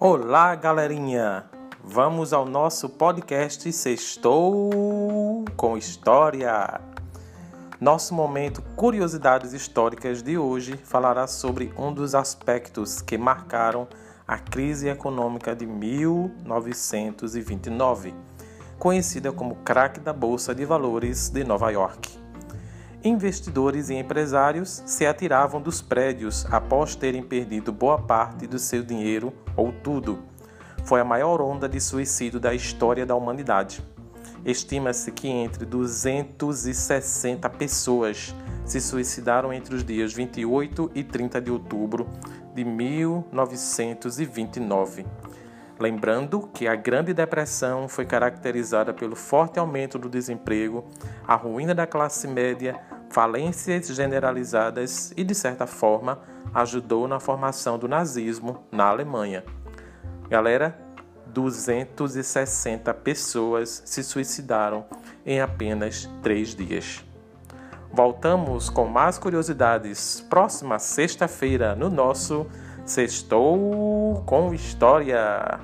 Olá, galerinha! Vamos ao nosso podcast Sextou com História. Nosso momento Curiosidades Históricas de hoje falará sobre um dos aspectos que marcaram a crise econômica de 1929, conhecida como craque da Bolsa de Valores de Nova York. Investidores e empresários se atiravam dos prédios após terem perdido boa parte do seu dinheiro ou tudo. Foi a maior onda de suicídio da história da humanidade. Estima-se que entre 260 pessoas se suicidaram entre os dias 28 e 30 de outubro de 1929. Lembrando que a Grande Depressão foi caracterizada pelo forte aumento do desemprego, a ruína da classe média, falências generalizadas e, de certa forma, ajudou na formação do nazismo na Alemanha. Galera, 260 pessoas se suicidaram em apenas três dias. Voltamos com mais curiosidades próxima sexta-feira no nosso Sextou com História.